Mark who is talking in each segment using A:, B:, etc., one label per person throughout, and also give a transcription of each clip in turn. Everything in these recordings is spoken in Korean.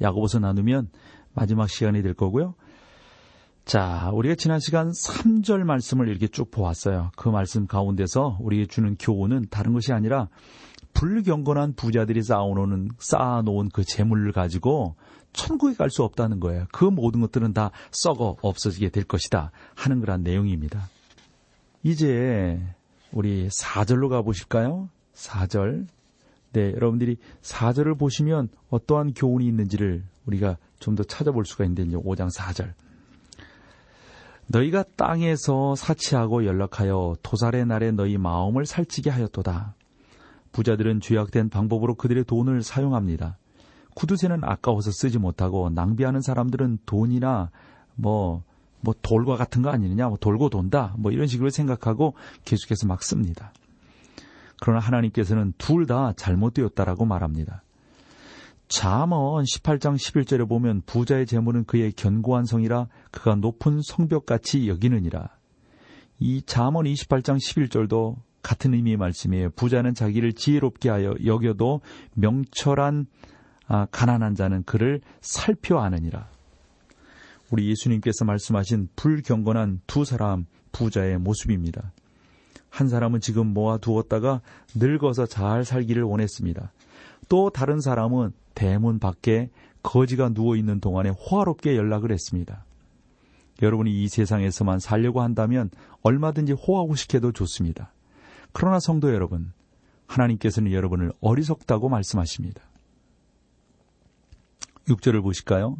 A: 야고보서 나누면 마지막 시간이 될 거고요. 자, 우리가 지난 시간 3절 말씀을 이렇게 쭉 보았어요. 그 말씀 가운데서 우리에게 주는 교훈은 다른 것이 아니라 불경건한 부자들이 쌓아놓은, 쌓아놓은 그 재물을 가지고 천국에 갈 수 없다는 거예요. 그 모든 것들은 다 썩어 없어지게 될 것이다. 하는 그런 내용입니다. 이제 우리 4절로 가보실까요? 4절. 네, 여러분들이 4절을 보시면 어떠한 교훈이 있는지를 우리가 좀 더 찾아볼 수가 있는데, 5장 4절. 너희가 땅에서 사치하고 연락하여 도살의 날에 너희 마음을 살찌게 하였도다. 부자들은 죄악된 방법으로 그들의 돈을 사용합니다. 구두쇠는 아까워서 쓰지 못하고 낭비하는 사람들은 돈이나 뭐, 뭐 돌과 같은 거 아니느냐, 뭐 돌고 돈다, 뭐 이런 식으로 생각하고 계속해서 막 씁니다. 그러나 하나님께서는 둘 다 잘못되었다라고 말합니다. 잠언 18장 11절에 보면 부자의 재물은 그의 견고한 성이라 그가 높은 성벽같이 여기느니라. 이 잠언 28장 11절도 같은 의미의 말씀이에요. 부자는 자기를 지혜롭게 하여 여겨도 명철한 아, 가난한 자는 그를 살펴 아느니라. 우리 예수님께서 말씀하신 불경건한 두 사람 부자의 모습입니다. 한 사람은 지금 모아 두었다가 늙어서 잘 살기를 원했습니다. 또 다른 사람은 대문 밖에 거지가 누워 있는 동안에 호화롭게 연락을 했습니다. 여러분이 이 세상에서만 살려고 한다면 얼마든지 호화호식해도 좋습니다. 그러나 성도 여러분, 하나님께서는 여러분을 어리석다고 말씀하십니다. 6절을 보실까요?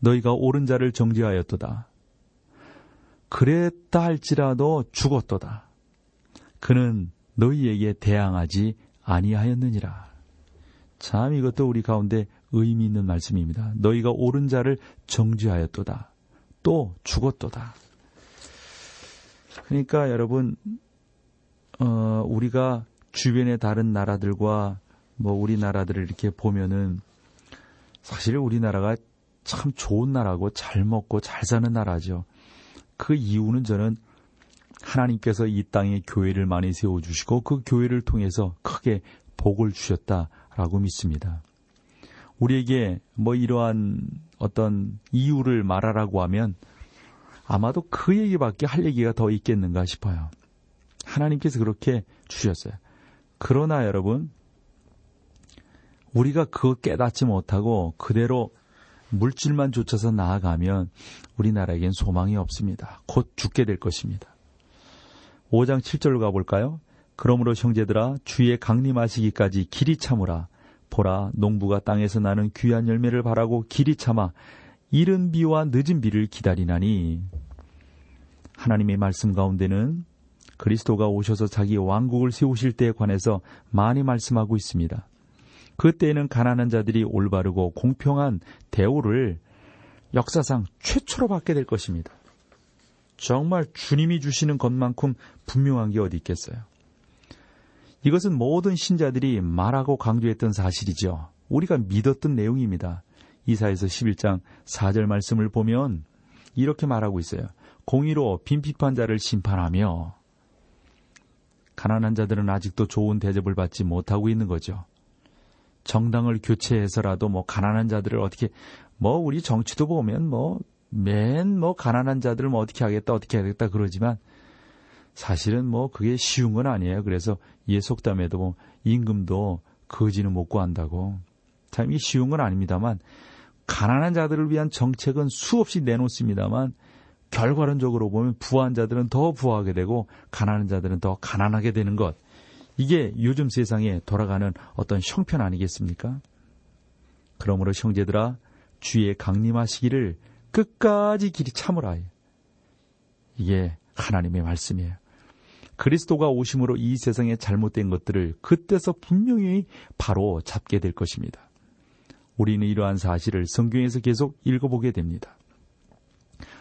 A: 너희가 옳은 자를 정죄하였도다. 그랬다 할지라도 죽었도다. 그는 너희에게 대항하지 아니하였느니라. 참 이것도 우리 가운데 의미 있는 말씀입니다. 너희가 옳은 자를 정죄하였도다. 또 죽었도다. 그러니까 여러분 어, 우리가 주변의 다른 나라들과 뭐 우리나라들을 이렇게 보면은 사실 우리나라가 참 좋은 나라고 잘 먹고 잘 사는 나라죠. 그 이유는 저는 하나님께서 이 땅에 교회를 많이 세워주시고 그 교회를 통해서 크게 복을 주셨다라고 믿습니다. 우리에게 뭐 이러한 어떤 이유를 말하라고 하면 아마도 그 얘기밖에 할 얘기가 더 있겠는가 싶어요. 하나님께서 그렇게 주셨어요. 그러나 여러분, 우리가 그거 깨닫지 못하고 그대로 물질만 쫓아서 나아가면 우리나라에겐 소망이 없습니다. 곧 죽게 될 것입니다. 5장 7절로 가볼까요? 그러므로 형제들아 주의 강림하시기까지 길이 참으라. 보라 농부가 땅에서 나는 귀한 열매를 바라고 길이 참아 이른 비와 늦은 비를 기다리나니 하나님의 말씀 가운데는 그리스도가 오셔서 자기 왕국을 세우실 때에 관해서 많이 말씀하고 있습니다. 그때에는 가난한 자들이 올바르고 공평한 대우를 역사상 최초로 받게 될 것입니다. 정말 주님이 주시는 것만큼 분명한 게 어디 있겠어요. 이것은 모든 신자들이 말하고 강조했던 사실이죠. 우리가 믿었던 내용입니다. 이사에서 11장 4절 말씀을 보면 이렇게 말하고 있어요. 공의로 빈핍한 자를 심판하며 가난한 자들은 아직도 좋은 대접을 받지 못하고 있는 거죠. 정당을 교체해서라도 뭐 가난한 자들을 어떻게 뭐 우리 정치도 보면 뭐 맨 뭐 가난한 자들을 뭐 어떻게 하겠다 어떻게 하겠다 그러지만 사실은 뭐 그게 쉬운 건 아니에요. 그래서 예 속담에도 뭐 임금도 거지는 못 구한다고. 참 이게 쉬운 건 아닙니다만 가난한 자들을 위한 정책은 수없이 내놓습니다만 결과론적으로 보면 부한 자들은 더 부하게 되고 가난한 자들은 더 가난하게 되는 것. 이게 요즘 세상에 돌아가는 어떤 형편 아니겠습니까? 그러므로 형제들아 주의 강림하시기를 끝까지 길이 참으라. 이게 하나님의 말씀이에요. 그리스도가 오심으로 이 세상에 잘못된 것들을 그때서 분명히 바로 잡게 될 것입니다. 우리는 이러한 사실을 성경에서 계속 읽어보게 됩니다.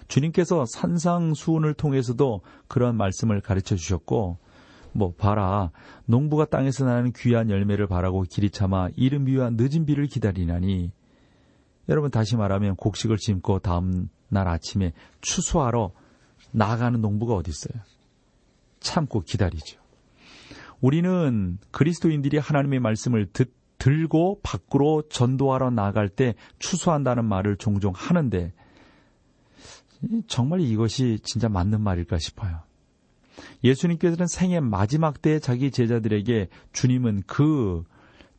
A: 주님께서 산상수훈을 통해서도 그러한 말씀을 가르쳐 주셨고 뭐 봐라 농부가 땅에서 나는 귀한 열매를 바라고 길이 참아 이른 비와 늦은 비를 기다리나니 여러분 다시 말하면 곡식을 심고 다음 날 아침에 추수하러 나가는 농부가 어디 있어요? 참고 기다리죠. 우리는 그리스도인들이 하나님의 말씀을 듣, 들고 밖으로 전도하러 나갈 때 추수한다는 말을 종종 하는데 정말 이것이 진짜 맞는 말일까 싶어요. 예수님께서는 생애 마지막 때 자기 제자들에게 주님은 그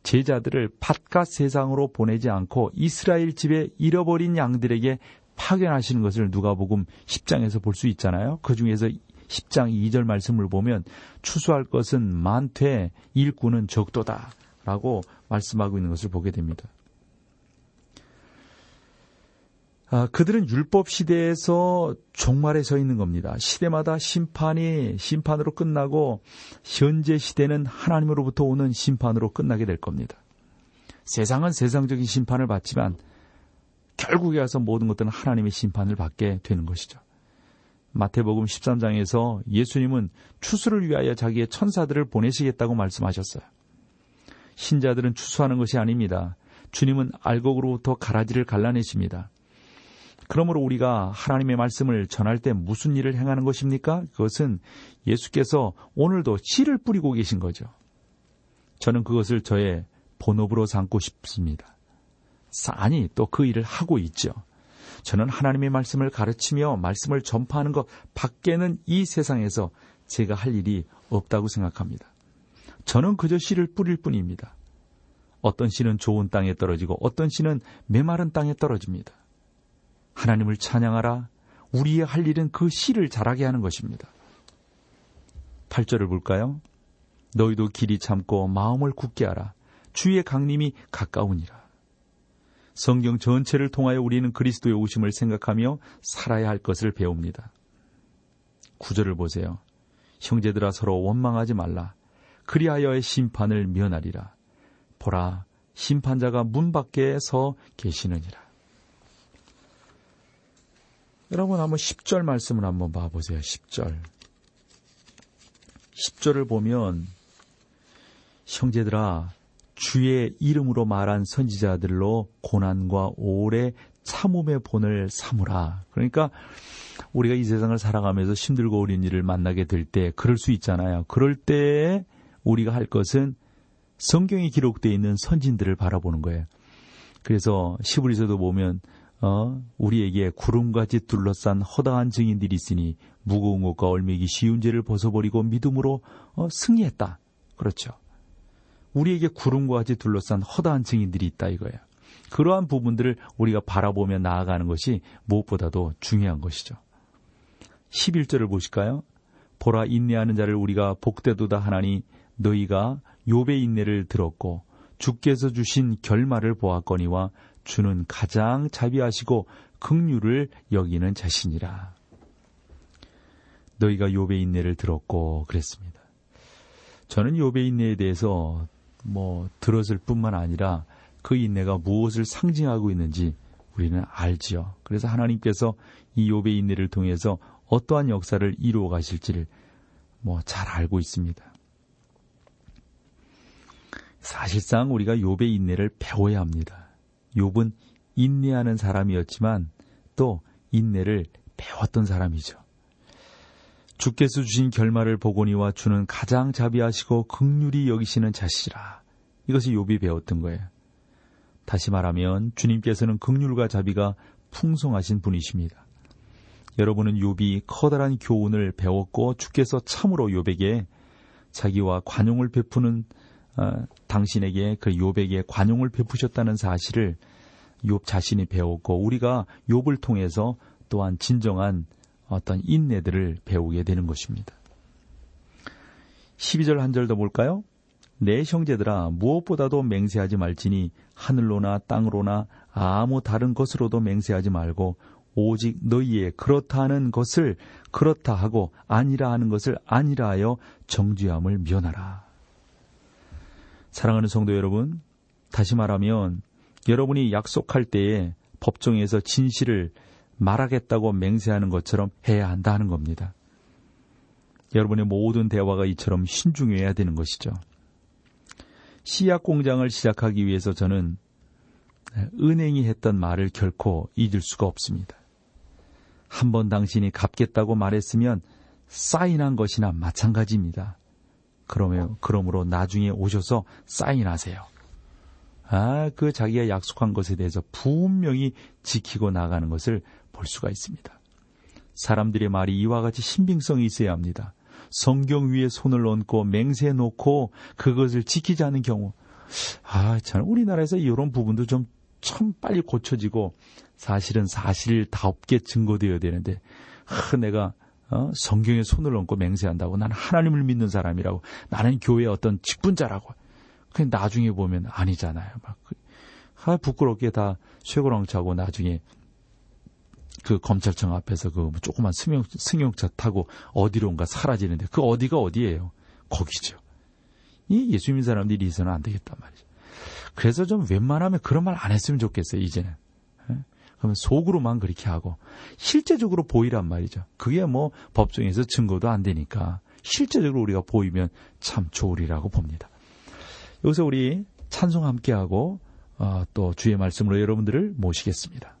A: 제자들을 바깥 세상으로 보내지 않고 이스라엘 집에 잃어버린 양들에게 파견하시는 것을 누가복음 10장에서 볼 수 있잖아요. 그 중에서 10장 2절 말씀을 보면 추수할 것은 많되 일꾼은 적도다라고 말씀하고 있는 것을 보게 됩니다. 아, 그들은 율법 시대에서 종말에 서 있는 겁니다. 시대마다 심판이 심판으로 끝나고 현재 시대는 하나님으로부터 오는 심판으로 끝나게 될 겁니다. 세상은 세상적인 심판을 받지만 결국에 와서 모든 것들은 하나님의 심판을 받게 되는 것이죠. 마태복음 13장에서 예수님은 추수를 위하여 자기의 천사들을 보내시겠다고 말씀하셨어요. 신자들은 추수하는 것이 아닙니다. 주님은 알곡으로부터 가라지를 갈라내십니다. 그러므로 우리가 하나님의 말씀을 전할 때 무슨 일을 행하는 것입니까? 그것은 예수께서 오늘도 씨를 뿌리고 계신 거죠. 저는 그것을 저의 본업으로 삼고 싶습니다. 아니, 또 그 일을 하고 있죠. 저는 하나님의 말씀을 가르치며 말씀을 전파하는 것 밖에는 이 세상에서 제가 할 일이 없다고 생각합니다. 저는 그저 씨를 뿌릴 뿐입니다. 어떤 씨는 좋은 땅에 떨어지고 어떤 씨는 메마른 땅에 떨어집니다. 하나님을 찬양하라. 우리의 할 일은 그 씨를 자라게 하는 것입니다. 8절을 볼까요? 너희도 길이 참고 마음을 굳게 하라. 주의 강림이 가까우니라. 성경 전체를 통하여 우리는 그리스도의 오심을 생각하며 살아야 할 것을 배웁니다. 구절을 보세요. 형제들아 서로 원망하지 말라. 그리하여의 심판을 면하리라. 보라, 심판자가 문 밖에 서 계시느니라. 여러분 한번 10절 말씀을 한번 봐보세요. 10절. 10절을 보면 형제들아 주의 이름으로 말한 선지자들로 고난과 오래 참음의 본을 삼으라. 그러니까 우리가 이 세상을 살아가면서 힘들고 어린 일을 만나게 될 때 그럴 수 있잖아요. 그럴 때 우리가 할 것은 성경에 기록되어 있는 선진들을 바라보는 거예요. 그래서 시부리서도 보면 어, 우리에게 구름같이 둘러싼 허다한 증인들이 있으니 무거운 것과 얼매기 쉬운 죄를 벗어버리고 믿음으로 어, 승리했다. 그렇죠. 우리에게 구름과 같이 둘러싼 허다한 증인들이 있다 이거예요. 그러한 부분들을 우리가 바라보며 나아가는 것이 무엇보다도 중요한 것이죠. 11절을 보실까요? 보라 인내하는 자를 우리가 복되도다 하나니 너희가 요배 인내를 들었고 주께서 주신 결말을 보았거니와 주는 가장 자비하시고 극류를 여기는 자신이라. 너희가 요배 인내를 들었고 그랬습니다. 저는 요배 인내에 대해서 뭐 들었을 뿐만 아니라 그 인내가 무엇을 상징하고 있는지 우리는 알지요. 그래서 하나님께서 이 요배 인내를 통해서 어떠한 역사를 이루어 가실지를 뭐 잘 알고 있습니다. 사실상 우리가 요배 인내를 배워야 합니다. 욥은 인내하는 사람이었지만 또 인내를 배웠던 사람이죠. 주께서 주신 결말을 보거니와 주는 가장 자비하시고 극률이 여기시는 자시라. 이것이 욥이 배웠던 거예요. 다시 말하면 주님께서는 극률과 자비가 풍성하신 분이십니다. 여러분은 욥이 커다란 교훈을 배웠고 주께서 참으로 욥에게 자기와 관용을 베푸는 어, 당신에게 그 욥에게 관용을 베푸셨다는 사실을 욥 자신이 배웠고 우리가 욥을 통해서 또한 진정한 어떤 인내들을 배우게 되는 것입니다. 12절 한 절 더 볼까요? 내 형제들아 무엇보다도 맹세하지 말지니 하늘로나 땅으로나 아무 다른 것으로도 맹세하지 말고 오직 너희의 그렇다 하는 것을 그렇다 하고 아니라 하는 것을 아니라 하여 정죄함을 면하라. 사랑하는 성도 여러분, 다시 말하면 여러분이 약속할 때에 법정에서 진실을 말하겠다고 맹세하는 것처럼 해야 한다는 겁니다. 여러분의 모든 대화가 이처럼 신중해야 되는 것이죠. 시약 공장을 시작하기 위해서 저는 은행이 했던 말을 결코 잊을 수가 없습니다. 한 번 당신이 갚겠다고 말했으면 사인한 것이나 마찬가지입니다. 그러면, 그러므로 나중에 오셔서 사인하세요. 아, 그 자기가 약속한 것에 대해서 분명히 지키고 나가는 것을 볼 수가 있습니다. 사람들의 말이 이와 같이 신빙성이 있어야 합니다. 성경 위에 손을 얹고 맹세 놓고 그것을 지키지 않은 경우, 아, 참, 우리나라에서 이런 부분도 좀 참 빨리 고쳐지고 사실은 사실답게 증거되어야 되는데, 아, 내가 어? 성경에 손을 얹고 맹세한다고 나는 하나님을 믿는 사람이라고 나는 교회의 어떤 직분자라고 그 나중에 보면 아니잖아요. 막 그, 아, 부끄럽게 다 쇠고랑 차고 나중에 그 검찰청 앞에서 그 조그만 승용, 승용차 타고 어디론가 사라지는데 그 어디가 어디예요? 거기죠. 이 예수 믿는 사람들이 있어는 안 되겠단 말이죠. 그래서 좀 웬만하면 그런 말 안 했으면 좋겠어요, 이제는. 예? 그러면 속으로만 그렇게 하고 실제적으로 보이란 말이죠. 그게 뭐 법정에서 증거도 안 되니까 실제적으로 우리가 보이면 참 좋으리라고 봅니다. 여기서 우리 찬송 함께하고 어, 또 주의 말씀으로 여러분들을 모시겠습니다.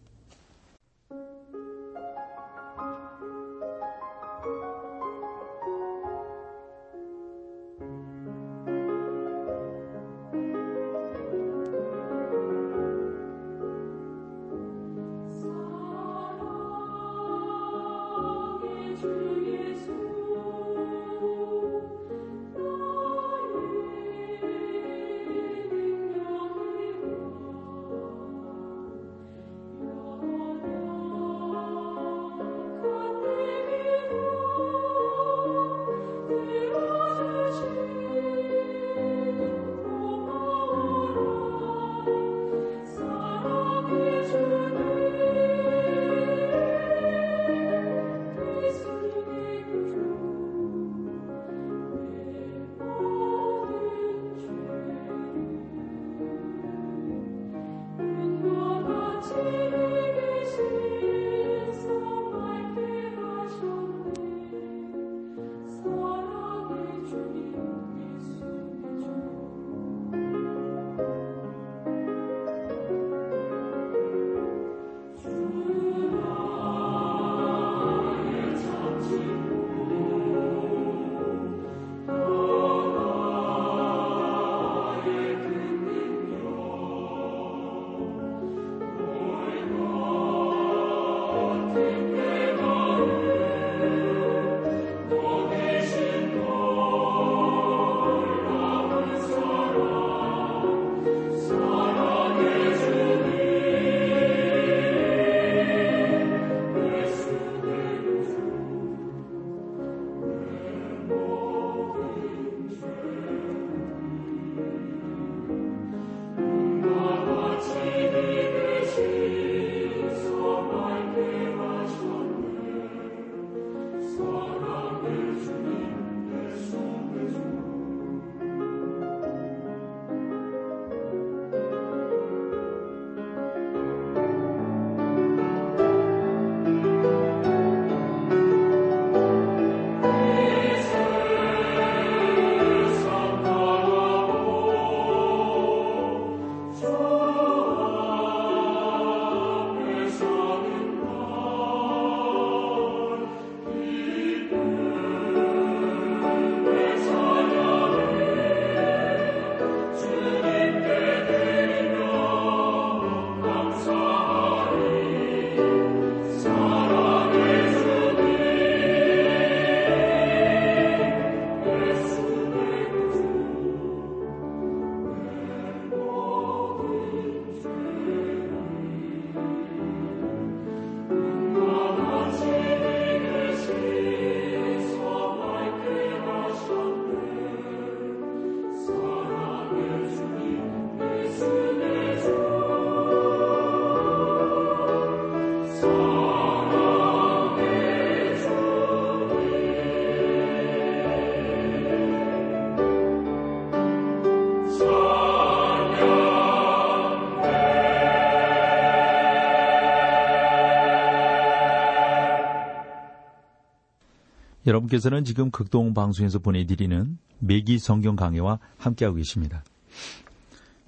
A: 여러분께서는 지금 극동 방송에서 보내드리는 매기 성경 강해와 함께하고 계십니다.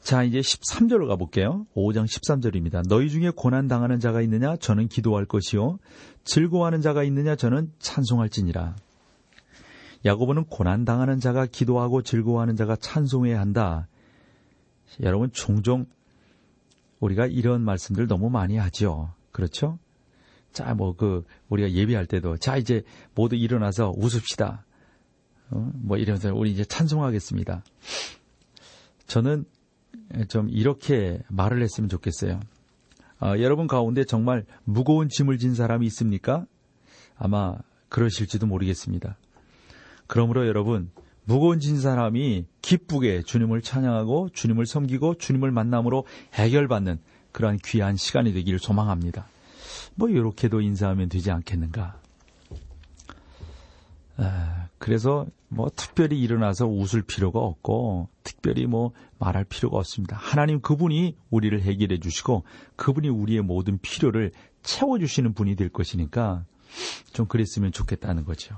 A: 자, 이제 13절로 가볼게요. 5장 13절입니다. 너희 중에 고난당하는 자가 있느냐? 저는 기도할 것이요. 즐거워하는 자가 있느냐? 저는 찬송할지니라. 야고보는 고난당하는 자가 기도하고 즐거워하는 자가 찬송해야 한다. 여러분, 종종 우리가 이런 말씀들 너무 많이 하죠. 그렇죠? 자, 뭐, 그, 우리가 예배할 때도, 자, 이제 모두 일어나서 웃읍시다. 어? 뭐 이러면서 우리 이제 찬송하겠습니다. 저는 좀 이렇게 말을 했으면 좋겠어요. 아, 여러분 가운데 정말 무거운 짐을 진 사람이 있습니까? 아마 그러실지도 모르겠습니다. 그러므로 여러분, 무거운 진 사람이 기쁘게 주님을 찬양하고 주님을 섬기고 주님을 만남으로 해결받는 그러한 귀한 시간이 되기를 소망합니다. 뭐 이렇게도 인사하면 되지 않겠는가? 아, 그래서 뭐 특별히 일어나서 웃을 필요가 없고 특별히 뭐 말할 필요가 없습니다. 하나님 그분이 우리를 해결해 주시고 그분이 우리의 모든 필요를 채워 주시는 분이 될 것이니까 좀 그랬으면 좋겠다는 거죠.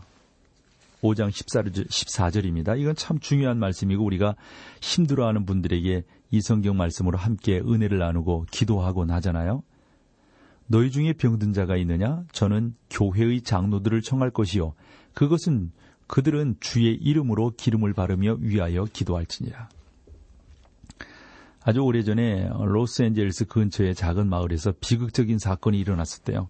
A: 5장 14절, 14절입니다. 이건 참 중요한 말씀이고 우리가 힘들어하는 분들에게 이 성경 말씀으로 함께 은혜를 나누고 기도하고 나잖아요. 너희 중에 병든 자가 있느냐? 저는 교회의 장로들을 청할 것이요. 그것은 그들은 주의 이름으로 기름을 바르며 위하여 기도할지니라. 아주 오래전에 로스앤젤레스 근처의 작은 마을에서 비극적인 사건이 일어났을 때요.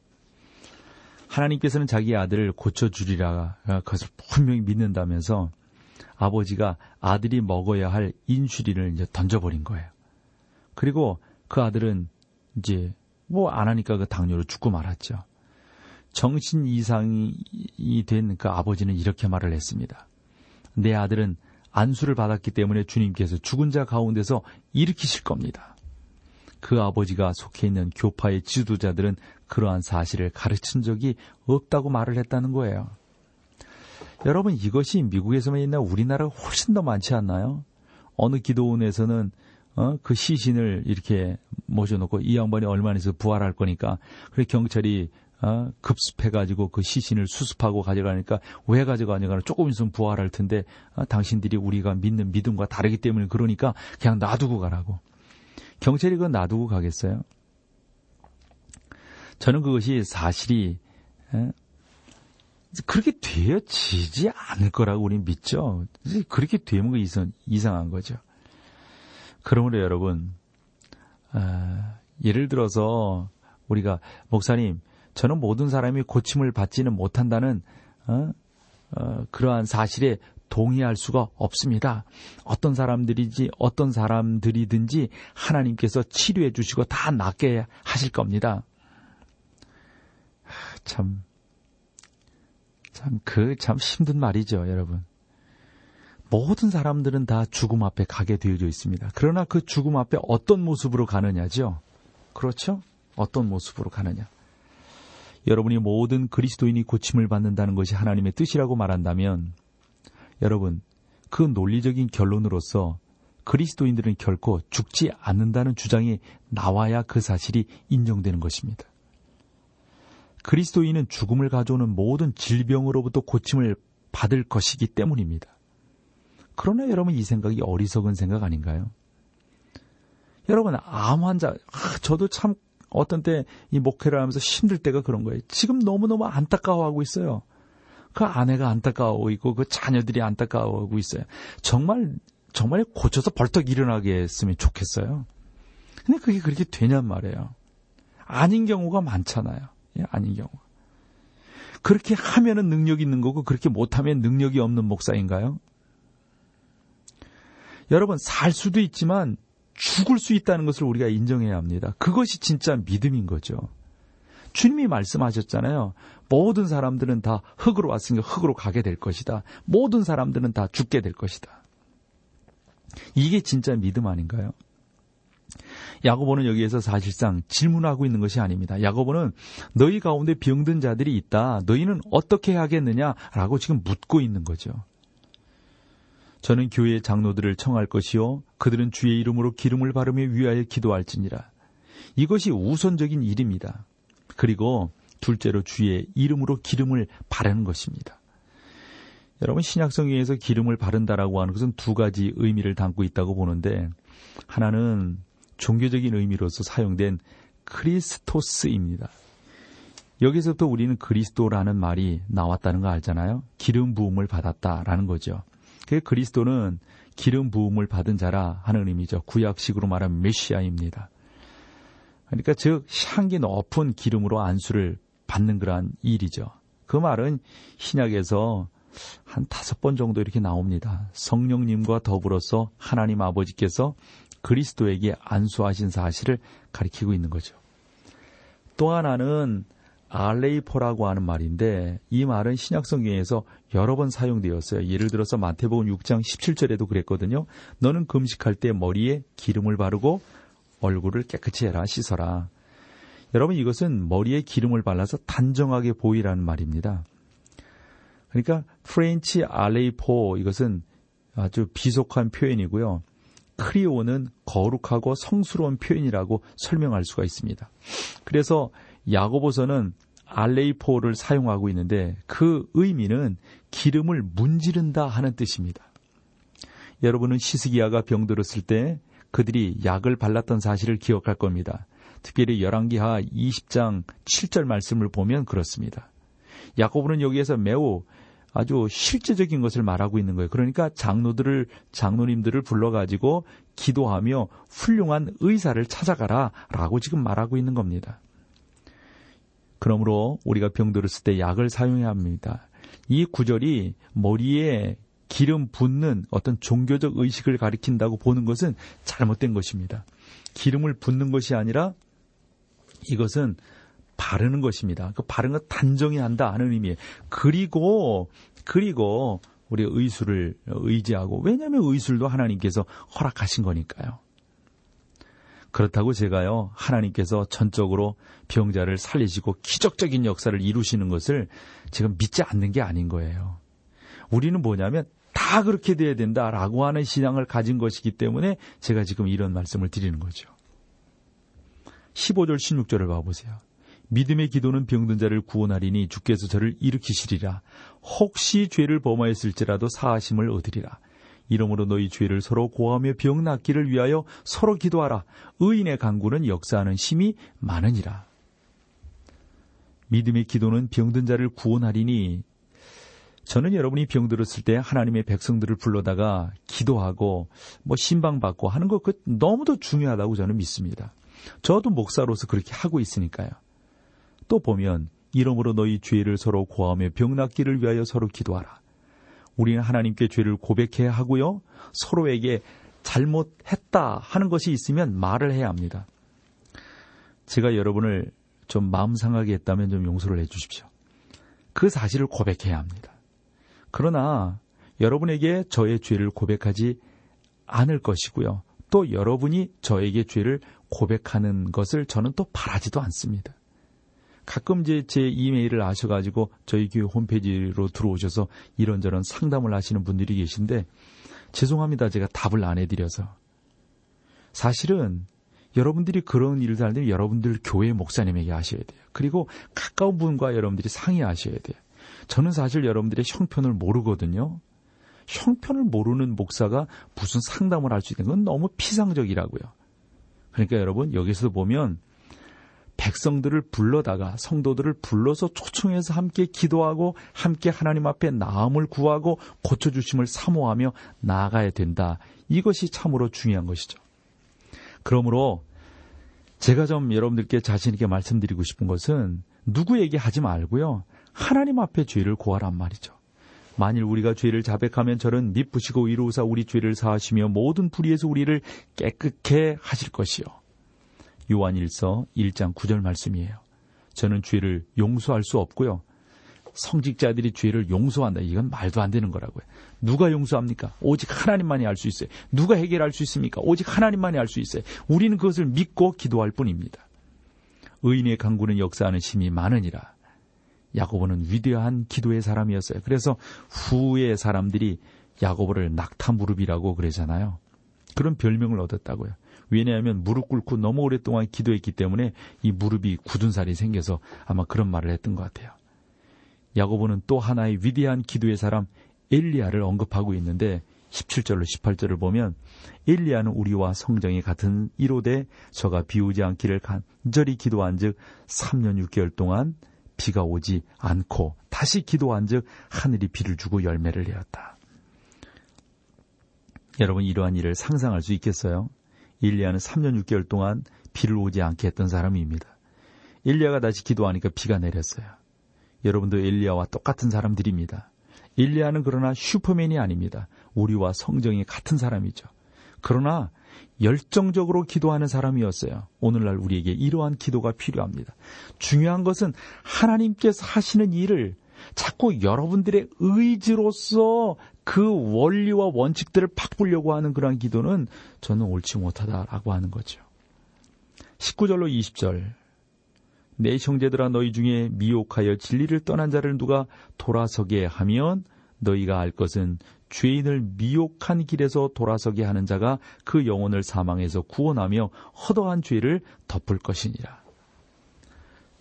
A: 하나님께서는 자기 아들을 고쳐주리라 그것을 분명히 믿는다면서 아버지가 아들이 먹어야 할 인슐린을 이제 던져버린 거예요. 그리고 그 아들은 이제 뭐 안 하니까 그 당뇨로 죽고 말았죠. 정신 이상이 된 그 아버지는 이렇게 말을 했습니다. 내 아들은 안수를 받았기 때문에 주님께서 죽은 자 가운데서 일으키실 겁니다. 그 아버지가 속해 있는 교파의 지도자들은 그러한 사실을 가르친 적이 없다고 말을 했다는 거예요. 여러분 이것이 미국에서만 있나 우리나라가 훨씬 더 많지 않나요? 어느 기도원에서는 어, 그 시신을 이렇게 모셔놓고 이 양반이 얼마나 해서 부활할 거니까 그래 경찰이 어, 급습해가지고 그 시신을 수습하고 가져가니까 왜 가져가냐가 조금 있으면 부활할 텐데 어, 당신들이 우리가 믿는 믿음과 다르기 때문에 그러니까 그냥 놔두고 가라고. 경찰이 그거 놔두고 가겠어요? 저는 그것이 사실이 에? 어, 그렇게 되어지지 않을 거라고 우리는 믿죠. 그렇게 되면 그 이상, 이상한 거죠. 그러므로 여러분, 아, 예를 들어서 우리가 목사님 저는 모든 사람이 고침을 받지는 못한다는 어? 어, 그러한 사실에 동의할 수가 없습니다. 어떤 사람들이지 어떤 사람들이든지 하나님께서 치료해 주시고 다 낫게 하실 겁니다. 참, 참, 그, 참 힘든 말이죠, 여러분. 모든 사람들은 다 죽음 앞에 가게 되어져 있습니다. 그러나 그 죽음 앞에 어떤 모습으로 가느냐죠? 그렇죠? 어떤 모습으로 가느냐? 여러분이 모든 그리스도인이 고침을 받는다는 것이 하나님의 뜻이라고 말한다면 여러분 그 논리적인 결론으로서 그리스도인들은 결코 죽지 않는다는 주장이 나와야 그 사실이 인정되는 것입니다. 그리스도인은 죽음을 가져오는 모든 질병으로부터 고침을 받을 것이기 때문입니다. 그러나 여러분 이 생각이 어리석은 생각 아닌가요? 여러분 암 환자 아, 저도 참 어떤 때 이 목회를 하면서 힘들 때가 그런 거예요. 지금 너무너무 안타까워하고 있어요. 그 아내가 안타까워하고 있고 그 자녀들이 안타까워하고 있어요. 정말 정말 고쳐서 벌떡 일어나게 했으면 좋겠어요. 근데 그게 그렇게 되냔 말이에요. 아닌 경우가 많잖아요. 예, 아닌 경우. 그렇게 하면은 능력 있는 거고 그렇게 못하면 능력이 없는 목사인가요? 여러분 살 수도 있지만 죽을 수 있다는 것을 우리가 인정해야 합니다. 그것이 진짜 믿음인 거죠. 주님이 말씀하셨잖아요. 모든 사람들은 다 흙으로 왔으니까 흙으로 가게 될 것이다. 모든 사람들은 다 죽게 될 것이다. 이게 진짜 믿음 아닌가요? 야고보는 여기에서 사실상 질문하고 있는 것이 아닙니다. 야고보는 너희 가운데 병든 자들이 있다. 너희는 어떻게 하겠느냐라고 지금 묻고 있는 거죠. 저는 교회의 장로들을 청할 것이요 그들은 주의 이름으로 기름을 바르며 위하여 기도할지니라. 이것이 우선적인 일입니다. 그리고 둘째로 주의 이름으로 기름을 바르는 것입니다. 여러분 신약성경에서 기름을 바른다라고 하는 것은 두 가지 의미를 담고 있다고 보는데 하나는 종교적인 의미로서 사용된 크리스토스입니다. 여기서부터 우리는 그리스도라는 말이 나왔다는 거 알잖아요. 기름 부음을 받았다라는 거죠. 그 그리스도는 기름 부음을 받은 자라 하는 의미죠. 구약식으로 말하면 메시아입니다. 그러니까 즉 향기 높은 기름으로 안수를 받는 그러한 일이죠. 그 말은 신약에서 한 다섯 번 정도 이렇게 나옵니다. 성령님과 더불어서 하나님 아버지께서 그리스도에게 안수하신 사실을 가리키고 있는 거죠. 또 하나는 알레이포라고 하는 말인데 이 말은 신약성경에서 여러 번 사용되었어요. 예를 들어서 마태복음 6장 17절에도 그랬거든요. 너는 금식할 때 머리에 기름을 바르고 얼굴을 깨끗이 해라 씻어라. 여러분 이것은 머리에 기름을 발라서 단정하게 보이라는 말입니다. 그러니까 트렌치 알레이포 이것은 아주 비속한 표현이고요. 크리오는 거룩하고 성스러운 표현이라고 설명할 수가 있습니다. 그래서 야고보서는 알레이포를 사용하고 있는데 그 의미는 기름을 문지른다 하는 뜻입니다. 여러분은 시스기야가 병들었을 때 그들이 약을 발랐던 사실을 기억할 겁니다. 특별히 열왕기하 20장 7절 말씀을 보면 그렇습니다. 야고보는 여기에서 매우 아주 실제적인 것을 말하고 있는 거예요. 그러니까 장로들을 장로님들을 불러 가지고 기도하며 훌륭한 의사를 찾아가라라고 지금 말하고 있는 겁니다. 그러므로 우리가 병들었을 때 약을 사용해야 합니다. 이 구절이 머리에 기름 붓는 어떤 종교적 의식을 가리킨다고 보는 것은 잘못된 것입니다. 기름을 붓는 것이 아니라 이것은 바르는 것입니다. 그 바른 것 단정히 한다 하는 의미에 그리고 그리고 우리 의술을 의지하고 왜냐하면 의술도 하나님께서 허락하신 거니까요. 그렇다고 제가요 하나님께서 전적으로 병자를 살리시고 기적적인 역사를 이루시는 것을 지금 믿지 않는 게 아닌 거예요. 우리는 뭐냐면 다 그렇게 돼야 된다라고 하는 신앙을 가진 것이기 때문에 제가 지금 이런 말씀을 드리는 거죠. 15절 16절을 봐보세요. 믿음의 기도는 병든 자를 구원하리니 주께서 저를 일으키시리라. 혹시 죄를 범하였을지라도 사하심을 얻으리라. 이러므로 너희 죄를 서로 고하며 병 낫기를 위하여 서로 기도하라. 의인의 강구는 역사하는 힘이 많으니라. 믿음의 기도는 병든 자를 구원하리니 저는 여러분이 병들었을 때 하나님의 백성들을 불러다가 기도하고 뭐 신방받고 하는 것 그 너무도 중요하다고 저는 믿습니다. 저도 목사로서 그렇게 하고 있으니까요. 또 보면 이러므로 너희 죄를 서로 고하며 병 낫기를 위하여 서로 기도하라. 우리는 하나님께 죄를 고백해야 하고요. 서로에게 잘못했다 하는 것이 있으면 말을 해야 합니다. 제가 여러분을 좀 마음 상하게 했다면 좀 용서를 해 주십시오. 그 사실을 고백해야 합니다. 그러나 여러분에게 저의 죄를 고백하지 않을 것이고요. 또 여러분이 저에게 죄를 고백하는 것을 저는 또 바라지도 않습니다. 가끔 이제 제 이메일을 아셔가지고 저희 교회 홈페이지로 들어오셔서 이런저런 상담을 하시는 분들이 계신데 죄송합니다. 제가 답을 안 해드려서. 사실은 여러분들이 그런 일을 할때 여러분들 교회 목사님에게 하셔야 돼요. 그리고 가까운 분과 여러분들이 상의하셔야 돼요. 저는 사실 여러분들의 형편을 모르거든요. 형편을 모르는 목사가 무슨 상담을 할 수 있는 건 너무 피상적이라고요. 그러니까 여러분 여기서 보면 백성들을 불러다가 성도들을 불러서 초청해서 함께 기도하고 함께 하나님 앞에 나음을 구하고 고쳐주심을 사모하며 나아가야 된다. 이것이 참으로 중요한 것이죠. 그러므로 제가 좀 여러분들께 자신있게 말씀드리고 싶은 것은 누구에게 하지 말고요. 하나님 앞에 죄를 고하란 말이죠. 만일 우리가 죄를 자백하면 저는 미쁘시고 이루사 우리 죄를 사하시며 모든 불의에서 우리를 깨끗게 하실 것이요. 요한일서 1장 9절 말씀이에요. 저는 죄를 용서할 수 없고요. 성직자들이 죄를 용서한다. 이건 말도 안 되는 거라고요. 누가 용서합니까? 오직 하나님만이 알 수 있어요. 누가 해결할 수 있습니까? 오직 하나님만이 알 수 있어요. 우리는 그것을 믿고 기도할 뿐입니다. 의인의 강구는 역사하는 힘이 많으니라. 야고보는 위대한 기도의 사람이었어요. 그래서 후의 사람들이 야고보를 낙타 무릎이라고 그러잖아요. 그런 별명을 얻었다고요. 왜냐하면 무릎 꿇고 너무 오랫동안 기도했기 때문에 이 무릎이 굳은 살이 생겨서 아마 그런 말을 했던 것 같아요. 야고보는 또 하나의 위대한 기도의 사람 엘리야를 언급하고 있는데 17절로 18절을 보면 엘리야는 우리와 성정이 같은 이로되 저가 비우지 않기를 간절히 기도한즉 3년 6개월 동안 비가 오지 않고 다시 기도한즉 하늘이 비를 주고 열매를 내었다. 여러분 이러한 일을 상상할 수 있겠어요? 일리아는 3년 6개월 동안 비를 오지 않게 했던 사람입니다. 일리아가 다시 기도하니까 비가 내렸어요. 여러분도 엘리야와 똑같은 사람들입니다. 일리아는 그러나 슈퍼맨이 아닙니다. 우리와 성정이 같은 사람이죠. 그러나 열정적으로 기도하는 사람이었어요. 오늘날 우리에게 이러한 기도가 필요합니다. 중요한 것은 하나님께서 하시는 일을 자꾸 여러분들의 의지로서 그 원리와 원칙들을 바꾸려고 하는 그러한 기도는 저는 옳지 못하다라고 하는 거죠. 19절로 20절. 내 형제들아 너희 중에 미혹하여 진리를 떠난 자를 누가 돌아서게 하면 너희가 알 것은 죄인을 미혹한 길에서 돌아서게 하는 자가 그 영혼을 사망해서 구원하며 허다한 죄를 덮을 것이니라.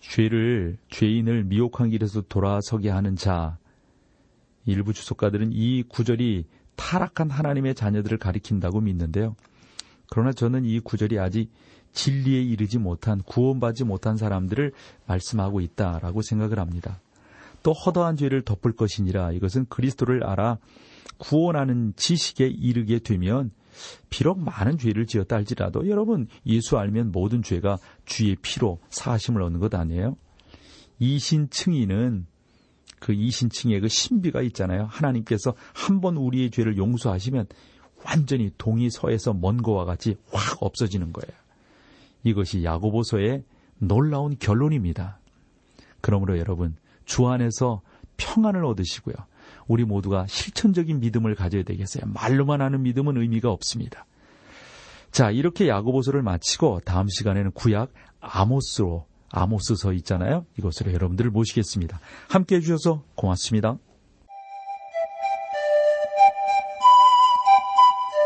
A: 죄를 죄인을 미혹한 길에서 돌아서게 하는 자 일부 주석가들은 이 구절이 타락한 하나님의 자녀들을 가리킨다고 믿는데요. 그러나 저는 이 구절이 아직 진리에 이르지 못한 구원받지 못한 사람들을 말씀하고 있다라고 생각을 합니다. 또 허다한 죄를 덮을 것이니라 이것은 그리스도를 알아 구원하는 지식에 이르게 되면 비록 많은 죄를 지었다 할지라도 여러분 예수 알면 모든 죄가 주의 피로 사하심을 얻는 것 아니에요? 이신 층이는 그 이신층의 그 신비가 있잖아요. 하나님께서 한 번 우리의 죄를 용서하시면 완전히 동이 서에서 먼 거와 같이 확 없어지는 거예요. 이것이 야고보서의 놀라운 결론입니다. 그러므로 여러분 주 안에서 평안을 얻으시고요. 우리 모두가 실천적인 믿음을 가져야 되겠어요. 말로만 하는 믿음은 의미가 없습니다. 자, 이렇게 야고보서를 마치고 다음 시간에는 구약 아모스로 아모스서 있잖아요. 이것으로 여러분들을 모시겠습니다. 함께 해주셔서 고맙습니다.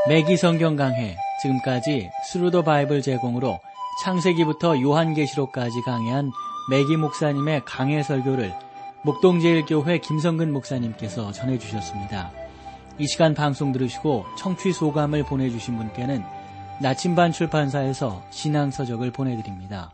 B: 매기 성경 강해 지금까지 Through the Bible 제공으로 창세기부터 요한계시록까지 강해한 매기 목사님의 강해 설교를 목동제일교회 김성근 목사님께서 전해주셨습니다. 이 시간 방송 들으시고 청취 소감을 보내주신 분께는 나침반 출판사에서 신앙서적을 보내드립니다.